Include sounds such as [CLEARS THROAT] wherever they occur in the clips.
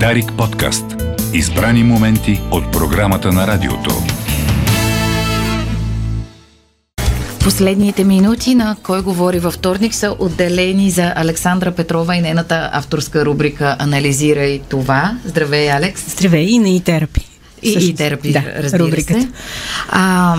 Дарик подкаст. Избрани моменти от програмата на радиото. Последните минути на Кой говори във вторник са отделени за Александра Петрова и нейната авторска рубрика Анализирай това. Здравей, Алекс. Здравей и на и терапи. И, и терапи, да, разбира рубриката. се. А,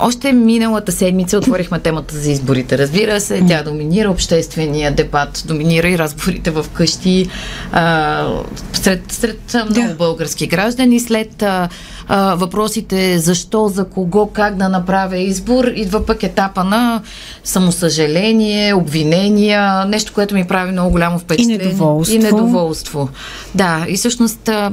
още миналата седмица отворихме темата за изборите. Разбира се, тя доминира обществения дебат, доминира и разговорите в къщи а, сред, сред много да. български граждани. След а, а, въпросите защо, за кого, как да направя избор, идва пък етапа на самосъжаление, обвинения, нещо, което ми прави много голямо впечатление. И недоволство. И недоволство. Да, и всъщност а,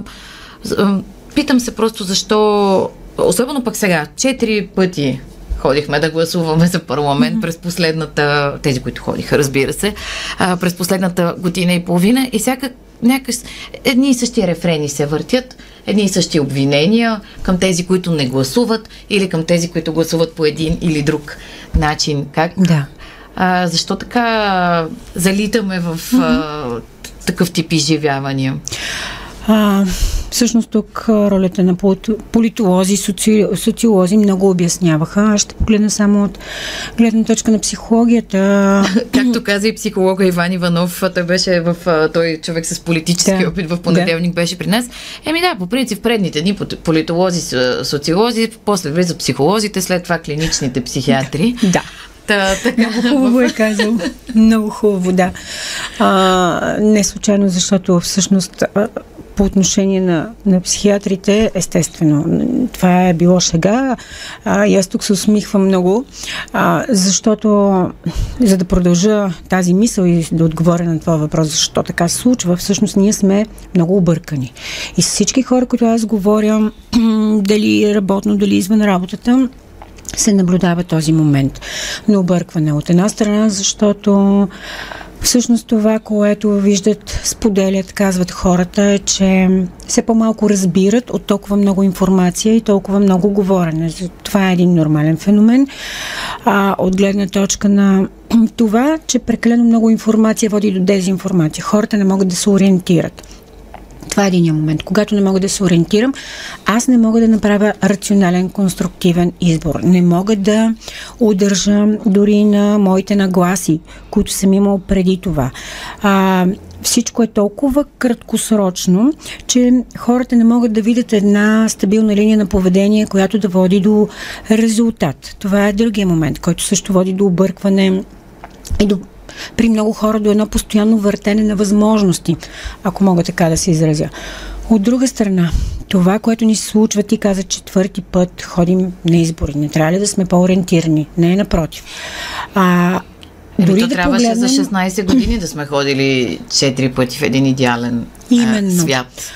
питам се просто защо Особено пък сега, четири пъти ходихме да гласуваме за парламент mm-hmm. през последната, тези, които ходиха, разбира се, а, през последната година и половина и всяка някак едни и същи рефрени се въртят, едни и същи обвинения към тези, които не гласуват или към тези, които гласуват по един или друг начин. Как? Да. А, защо така залитаме в mm-hmm. а, такъв тип изживявания? А, всъщност тук ролята на политолози, соци, социолози много обясняваха. Аз ще погледна само от гледна точка на психологията. [COUGHS] Както каза и психолога Иван Иванов, той беше в той човек с политически да, опит в понеделник да. беше при нас. Еми да, по принцип предните дни политолози, социолози, после влиза психолозите, след това клиничните психиатри. Да. Та, така. Много хубаво е казал. Много хубаво, да. А, не случайно, защото всъщност по отношение на, на психиатрите, естествено, това е било шега. А, и аз тук се усмихвам много, а, защото, за да продължа тази мисъл и да отговоря на това въпрос, защо така се случва, всъщност ние сме много объркани. И с всички хора, които аз говоря, [CLEARS THROAT] дали е работно, дали извън работата, се наблюдава този момент на объркване. От една страна, защото Всъщност това, което виждат, споделят, казват хората е, че все по-малко разбират от толкова много информация и толкова много говорене. Това е един нормален феномен. А, от гледна точка на това, че прекалено много информация води до дезинформация. Хората не могат да се ориентират. Това е един момент. Когато не мога да се ориентирам, аз не мога да направя рационален, конструктивен избор. Не мога да удържа дори на моите нагласи, които съм имал преди това. А, всичко е толкова краткосрочно, че хората не могат да видят една стабилна линия на поведение, която да води до резултат. Това е другия момент, който също води до объркване и до при много хора до едно постоянно въртене на възможности, ако мога така да се изразя. От друга страна, това, което ни се случва, ти каза четвърти път ходим на избори. Не трябва ли да сме по-ориентирани? Не, напротив. А, Еми, дори то да трябваше погледнем... за 16 години да сме ходили 4 пъти в един идеален Именно. А, свят.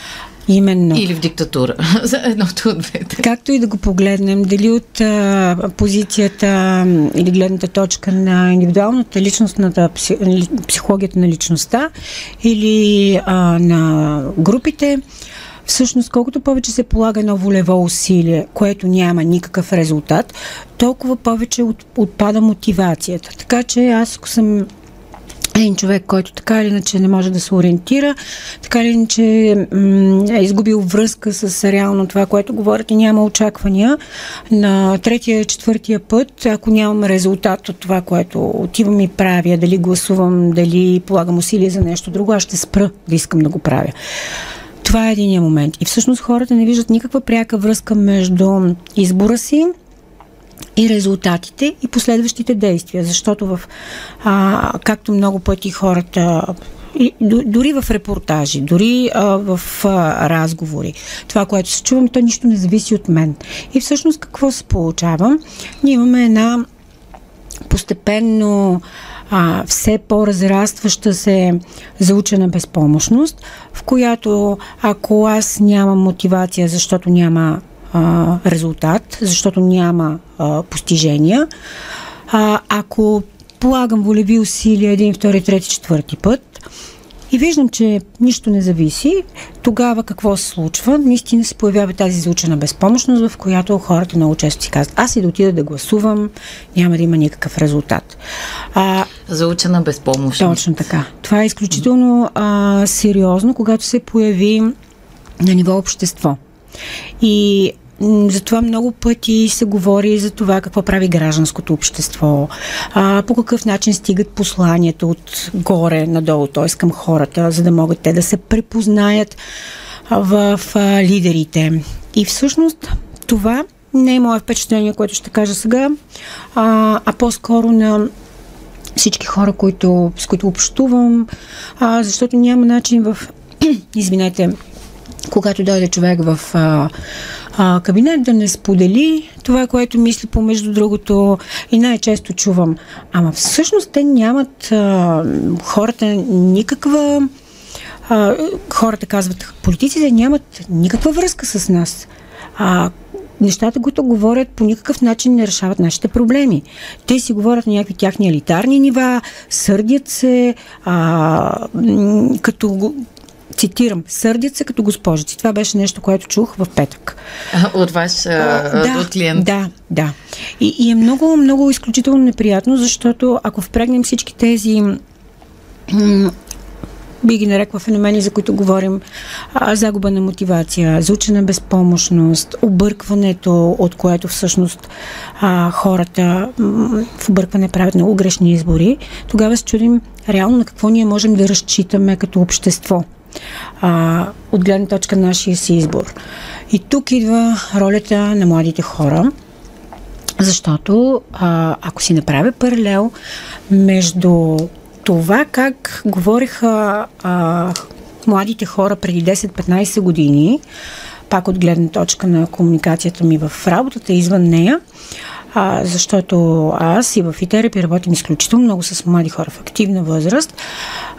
Именно. Или в диктатура. [LAUGHS] За едното от двете. Както и да го погледнем, дали от а, позицията или гледната точка на индивидуалната личностната психологията на личността или а, на групите, всъщност колкото повече се полага едно волево усилие, което няма никакъв резултат, толкова повече от, отпада мотивацията. Така че аз, ако съм един човек, който така или иначе не може да се ориентира, така или иначе е изгубил връзка с реално това, което говорят и няма очаквания. На третия, четвъртия път, ако нямам резултат от това, което отивам и правя, дали гласувам, дали полагам усилия за нещо друго, аз ще спра да искам да го правя. Това е единия момент. И всъщност хората не виждат никаква пряка връзка между избора си и резултатите и последващите действия, защото в, а, както много пъти хората и, дори в репортажи, дори а, в а, разговори, това, което се чувам, то нищо не зависи от мен. И всъщност какво се получава? Ние имаме една постепенно а, все по-разрастваща се заучена безпомощност, в която ако аз нямам мотивация, защото няма а, резултат, защото няма а, постижения. А, ако полагам волеви усилия един, втори, трети, четвърти път и виждам, че нищо не зависи, тогава какво се случва? Наистина се появява тази заучена безпомощност, в която хората много често си казват, аз и да отида да гласувам, няма да има никакъв резултат. А, заучена безпомощност. Точно така. Това е изключително а, сериозно, когато се появи на ниво общество. И затова много пъти се говори за това какво прави гражданското общество, а, по какъв начин стигат посланията от горе надолу, т.е. към хората, за да могат те да се препознаят в а, лидерите. И всъщност това не е мое впечатление, което ще кажа сега, а, а по-скоро на всички хора, които, с които общувам, а, защото няма начин в, [CLEARS THROAT] извинете, когато дойде човек в а, а, кабинет да не сподели това, което мисли помежду другото и най-често чувам. Ама всъщност те нямат а, хората никаква а, хората казват, политиците нямат никаква връзка с нас. А, нещата, които говорят, по никакъв начин не решават нашите проблеми. Те си говорят на някакви тяхни елитарни нива, сърдят се, а, като цитирам, сърдят се като госпожици. Това беше нещо, което чух в петък. От ваш а, да, от клиент. Да, да. И, и е много, много изключително неприятно, защото ако впрегнем всички тези би ги нарекла феномени, за които говорим, а, загуба на мотивация, заучена безпомощност, объркването, от което всъщност а, хората м- в объркване правят много грешни избори, тогава се чудим реално на какво ние можем да разчитаме като общество а, от гледна точка на нашия си избор. И тук идва ролята на младите хора, защото а, ако си направя паралел между това как говориха а, младите хора преди 10-15 години, пак от гледна точка на комуникацията ми в работата извън нея, а, защото аз и в ИТЕРЕПИ работим изключително много с млади хора в активна възраст.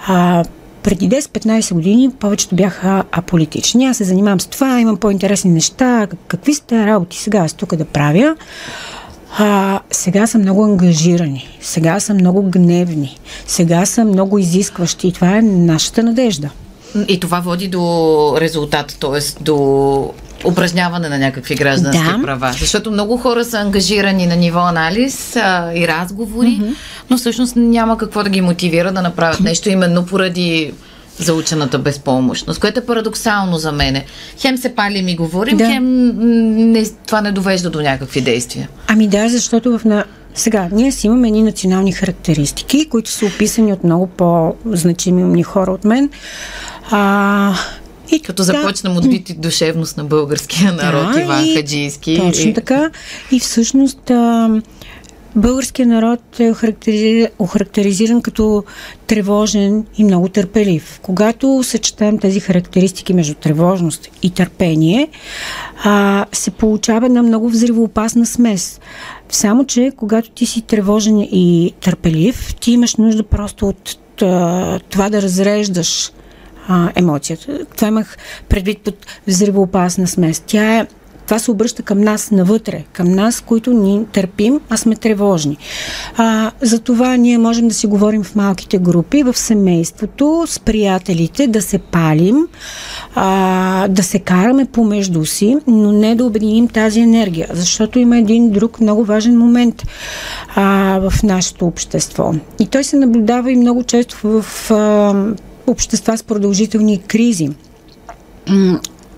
А, преди 10-15 години повечето бяха аполитични. Аз се занимавам с това, имам по-интересни неща. Какви сте работи сега аз тук да правя? А, сега са много ангажирани, сега са много гневни, сега са много изискващи и това е нашата надежда. И това води до резултат, т.е. до упражняване на някакви граждански да. права. Защото много хора са ангажирани на ниво анализ а, и разговори, mm-hmm. но всъщност няма какво да ги мотивира да направят нещо именно поради заучената безпомощност, което е парадоксално за мене. Хем се пали ми говорим, да. хем не, това не довежда до някакви действия. Ами да, защото в на... Сега, ние си имаме едни национални характеристики, които са описани от много по-значими умни хора от мен. А, и Като започнем от душевност на българския народ, да, Иван и, Хаджийски. Точно така. И всъщност а, българският народ е охарактеризиран като тревожен и много търпелив. Когато съчетаем тези характеристики между тревожност и търпение, а, се получава една много взривоопасна смес. Само, че когато ти си тревожен и търпелив, ти имаш нужда просто от това да разреждаш а, емоцията. Това имах предвид под взривоопасна смес. Тя е това се обръща към нас навътре, към нас, които ни търпим, а сме тревожни. А, за това ние можем да си говорим в малките групи, в семейството, с приятелите, да се палим, а, да се караме помежду си, но не да обединим тази енергия, защото има един друг много важен момент а, в нашето общество. И той се наблюдава и много често в а, общества с продължителни кризи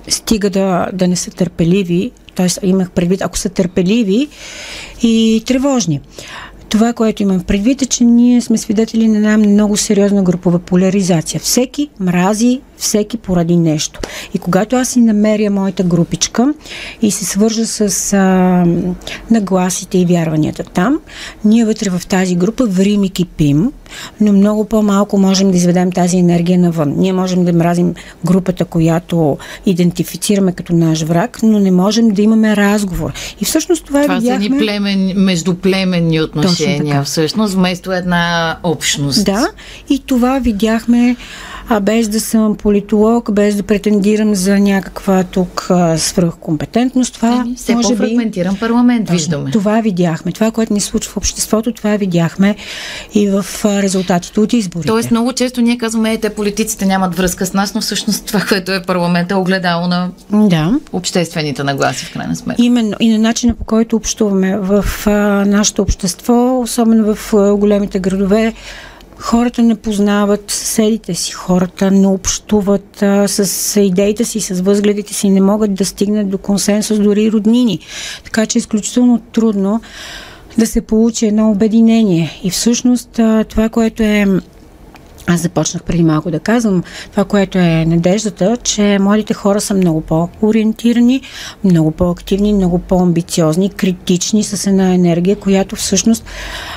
стига да, да не са търпеливи, т.е. имах предвид, ако са търпеливи и тревожни. Това, което имам предвид е, че ние сме свидетели на една много сериозна групова поляризация. Всеки мрази всеки поради нещо. И когато аз си намеря моята групичка и се свържа с а, нагласите и вярванията там, ние вътре в тази група врим и кипим, но много по-малко можем да изведем тази енергия навън. Ние можем да мразим групата, която идентифицираме като наш враг, но не можем да имаме разговор. И всъщност това, това видяхме... Това са ни племен, междуплеменни отношения, всъщност, вместо една общност. Да, и това видяхме а без да съм политолог, без да претендирам за някаква тук свръхкомпетентност. Това Еми, все може по-фрагментиран парламент, точно, виждаме. Това видяхме. Това, което ни случва в обществото, това видяхме и в резултатите от изборите. Тоест много често ние казваме, е, те политиците нямат връзка с нас, но всъщност това, което е парламента, е огледало на да. обществените нагласи в крайна сметка. Именно. И на начина по който общуваме в а, нашето общество, особено в а, големите градове, хората не познават съседите си, хората не общуват а, с идеите си, с възгледите си, не могат да стигнат до консенсус дори роднини. Така че е изключително трудно да се получи едно обединение. И всъщност това, което е аз започнах преди малко да казвам това, което е надеждата, че младите хора са много по-ориентирани, много по-активни, много по-амбициозни, критични, с една енергия, която всъщност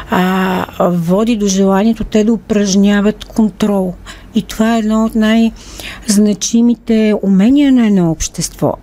а, води до желанието те да упражняват контрол. И това е едно от най-значимите умения на едно общество.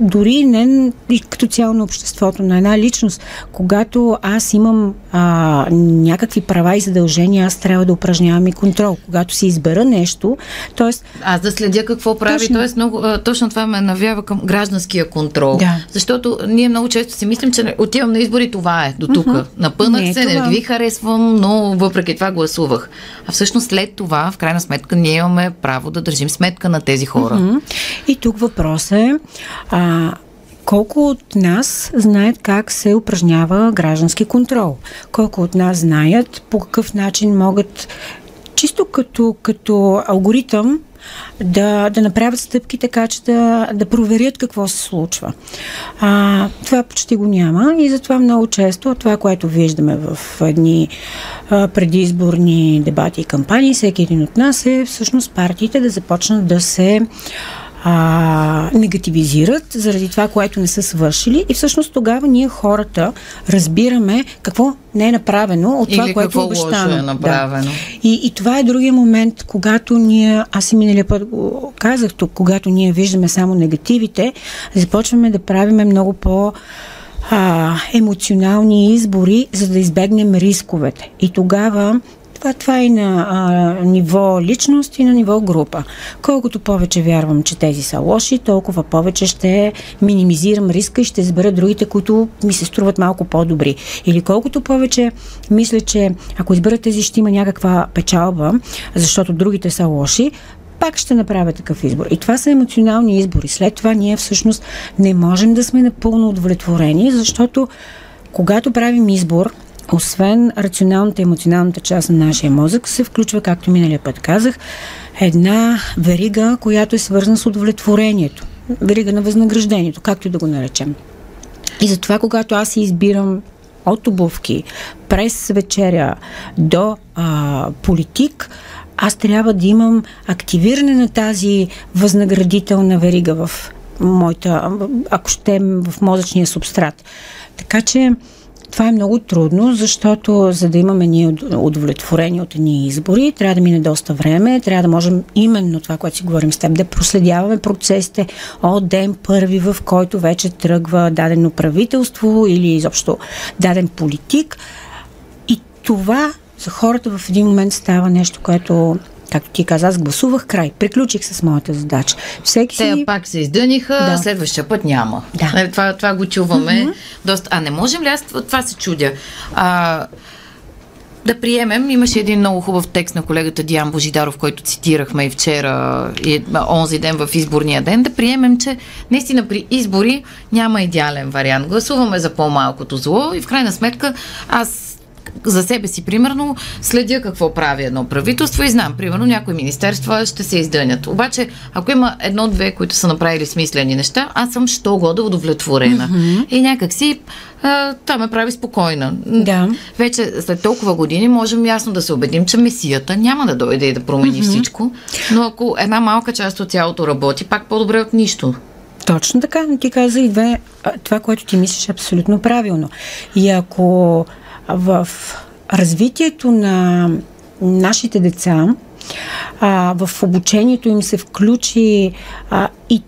Дори не като цяло на обществото, на една личност. Когато аз имам а, някакви права и задължения, аз трябва да упражнявам и контрол. Когато си избера нещо, т.е. Аз да следя какво прави, точно, тоест много, точно това ме навява към гражданския контрол. Да. Защото ние много често си мислим, че отивам на избори, това е до тук. Uh-huh. Напънах не, се, това. не ви харесвам, но въпреки това гласувах. А всъщност след това, в крайна сметка, ние имаме право да държим сметка на тези хора. Mm-hmm. И тук въпрос е а, колко от нас знаят как се упражнява граждански контрол? Колко от нас знаят по какъв начин могат чисто като, като алгоритъм да, да направят стъпки така, че да, да проверят какво се случва. А, това почти го няма и затова много често това, което виждаме в едни а, предизборни дебати и кампании, всеки един от нас е всъщност партиите да започнат да се а, негативизират заради това, което не са свършили и всъщност тогава ние хората разбираме какво не е направено от това, Или което е обещано. е направено. Да. И, и това е другия момент, когато ние, аз и миналия път го казах тук, когато ние виждаме само негативите, започваме да правиме много по- а, емоционални избори, за да избегнем рисковете. И тогава това, това е и на а, ниво личност и на ниво група. Колкото повече вярвам, че тези са лоши, толкова повече ще минимизирам риска и ще избера другите, които ми се струват малко по-добри. Или колкото повече мисля, че ако избера тези, ще има някаква печалба, защото другите са лоши, пак ще направя такъв избор. И това са емоционални избори. След това ние всъщност не можем да сме напълно удовлетворени, защото когато правим избор, освен рационалната и емоционалната част на нашия мозък, се включва, както миналия път казах, една верига, която е свързана с удовлетворението. Верига на възнаграждението, както и да го наречем. И затова, когато аз избирам от обувки, през вечеря до а, политик, аз трябва да имам активиране на тази възнаградителна верига в моята, ако ще в мозъчния субстрат. Така че това е много трудно, защото за да имаме ние удовлетворени от едни избори, трябва да мине доста време, трябва да можем именно това, което си говорим с теб, да проследяваме процесите от ден първи, в който вече тръгва дадено правителство или изобщо даден политик. И това за хората в един момент става нещо, което Както ти каза, аз гласувах край. Приключих с моята задача. Всеки Те си... пак се издъниха, да. следващия път няма. Да. Нали, това, това го чуваме. Mm-hmm. Доста. А не можем ли? Аз това се чудя. А, да приемем, имаше един много хубав текст на колегата Диан Божидаров, който цитирахме и вчера, и онзи ден в изборния ден, да приемем, че наистина при избори няма идеален вариант. Гласуваме за по-малкото зло и в крайна сметка аз за себе си, примерно, следя какво прави едно правителство и знам, примерно, някои министерства ще се издънят. Обаче, ако има едно-две, които са направили смислени неща, аз съм що года удовлетворена. Mm-hmm. И някакси това ме прави спокойна. Да. Вече след толкова години можем ясно да се убедим, че месията няма да дойде и да промени mm-hmm. всичко, но ако една малка част от цялото работи, пак по-добре от нищо. Точно така, но ти каза и две, това, което ти мислиш е абсолютно правилно. И ако в развитието на нашите деца, а, в обучението им се включи а, и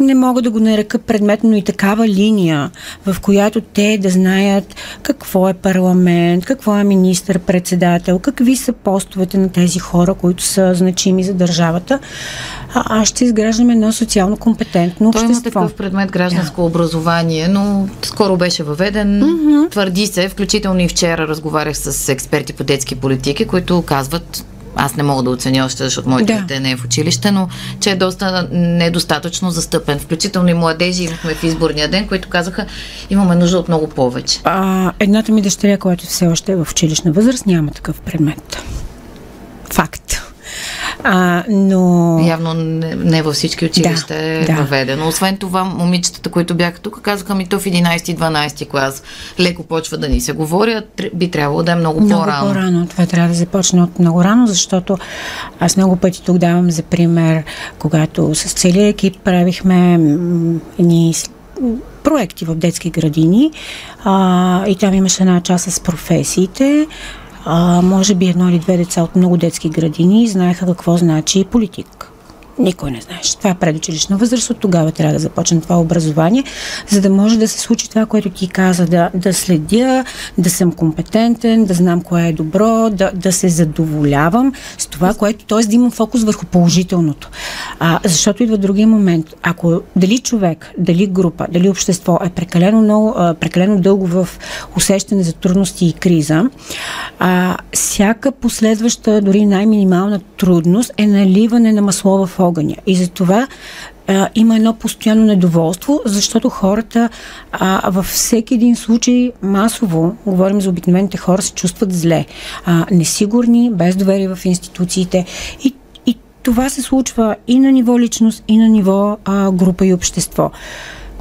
не мога да го нарека предметно и такава линия, в която те да знаят какво е парламент, какво е министър-председател, какви са постовете на тези хора, които са значими за държавата, а, аз ще изграждам едно социално компетентно общество. Той има такъв предмет гражданско да. образование, но скоро беше въведен. Mm-hmm. Твърди се, включително и вчера разговарях с експерти по детски политики, които казват, аз не мога да оценя още, защото моето да. дете не е в училище, но че е доста недостатъчно застъпен. Включително и младежи имахме в изборния ден, които казаха, имаме нужда от много повече. А, едната ми дъщеря, която все още е в училищна възраст, няма такъв предмет. Факт. А, но... Явно не, не във всички училища да, е да. въведено. Освен това, момичетата, които бяха тук, казаха ми то в 11-12 клас леко почва да ни се говори, би трябвало да е много, много по-рано. Много по-рано. Това трябва да започне от много рано, защото аз много пъти тук давам за пример, когато с целият екип правихме едни проекти в детски градини а, и там имаше една част с професиите може би едно или две деца от много детски градини знаеха какво значи политик. Никой не знаеше. Това е предучилищна възраст. От тогава трябва да започне това образование, за да може да се случи това, което ти каза, да, да следя, да съм компетентен, да знам кое е добро, да, да се задоволявам с това, което, т.е. да имам фокус върху положителното. А, защото идва другия момент. Ако дали човек, дали група, дали общество е прекалено, много, прекалено дълго в усещане за трудности и криза, а, всяка последваща, дори най-минимална трудност е наливане на масло в огъня. И затова а, има едно постоянно недоволство, защото хората а, във всеки един случай масово, говорим за обикновените хора, се чувстват зле, а, несигурни, без доверие в институциите и това се случва и на ниво личност, и на ниво а, група и общество.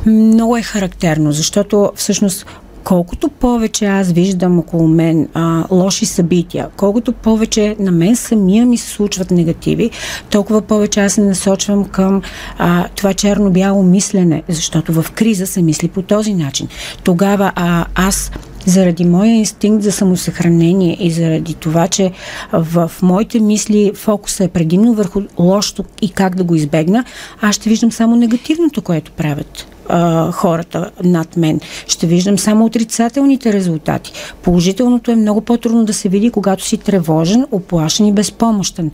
Много е характерно, защото всъщност колкото повече аз виждам около мен а, лоши събития, колкото повече на мен самия ми се случват негативи, толкова повече аз се насочвам към а, това черно-бяло мислене, защото в криза се мисли по този начин. Тогава а, аз заради моя инстинкт за самосъхранение и заради това, че в моите мисли фокуса е предимно върху лошото и как да го избегна, аз ще виждам само негативното, което правят а, хората над мен. Ще виждам само отрицателните резултати. Положителното е много по-трудно да се види, когато си тревожен, оплашен и безпомощен.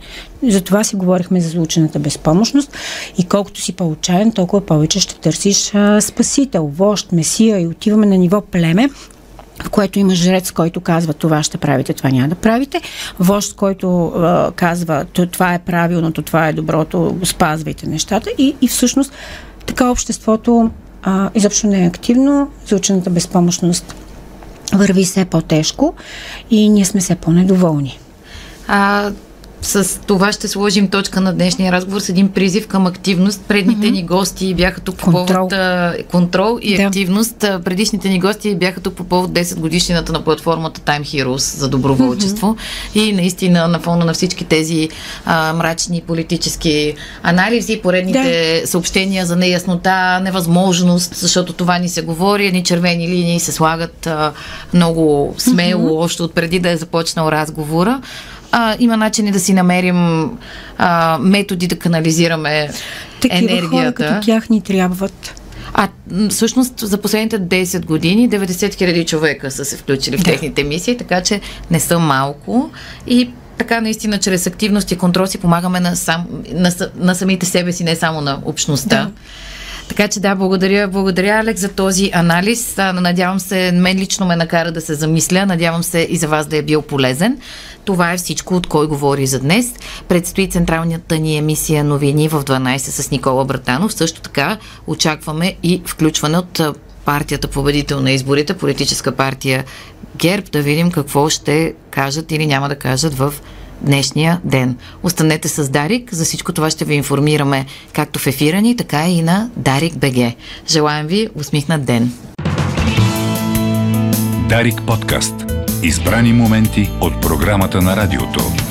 Затова си говорихме за случената безпомощност и колкото си по-отчаян, толкова повече ще търсиш а, спасител, вожд, месия и отиваме на ниво племе, в което има жрец, който казва това ще правите, това няма да правите. Вожд, който а, казва това е правилното, това е доброто, спазвайте нещата. И, и всъщност така обществото а, изобщо не е активно, заучената безпомощност върви все по-тежко и ние сме все по-недоволни. А, с това ще сложим точка на днешния разговор с един призив към активност. Предните mm-hmm. ни гости бяха тук по повод контрол и да. активност. Предишните ни гости бяха тук по повод 10 годишнината на платформата Time Heroes за доброволчество. Mm-hmm. И наистина на фона на всички тези а, мрачни политически анализи, поредните да. съобщения за неяснота, невъзможност, защото това ни се говори, едни червени линии се слагат а, много смело, mm-hmm. още от преди да е започнал разговора а, има начини да си намерим а, методи да канализираме Такива енергията. Хора като тях ни трябват. А всъщност за последните 10 години 90 хиляди човека са се включили в да. техните мисии, така че не са малко и така наистина чрез активност и контрол си помагаме на, сам, на, на самите себе си, не само на общността. Да. Така че да, благодаря, благодаря Алекс за този анализ. Надявам се, мен лично ме накара да се замисля. Надявам се и за вас да е бил полезен. Това е всичко от кой говори за днес. Предстои централната ни емисия новини в 12 с Никола Братанов. Също така очакваме и включване от партията победител на изборите, политическа партия ГЕРБ, да видим какво ще кажат или няма да кажат в днешния ден. Останете с Дарик. За всичко това ще ви информираме както в ефира ни, така и на Дарик БГ. Желаем ви усмихнат ден. Дарик подкаст. Избрани моменти от програмата на радиото.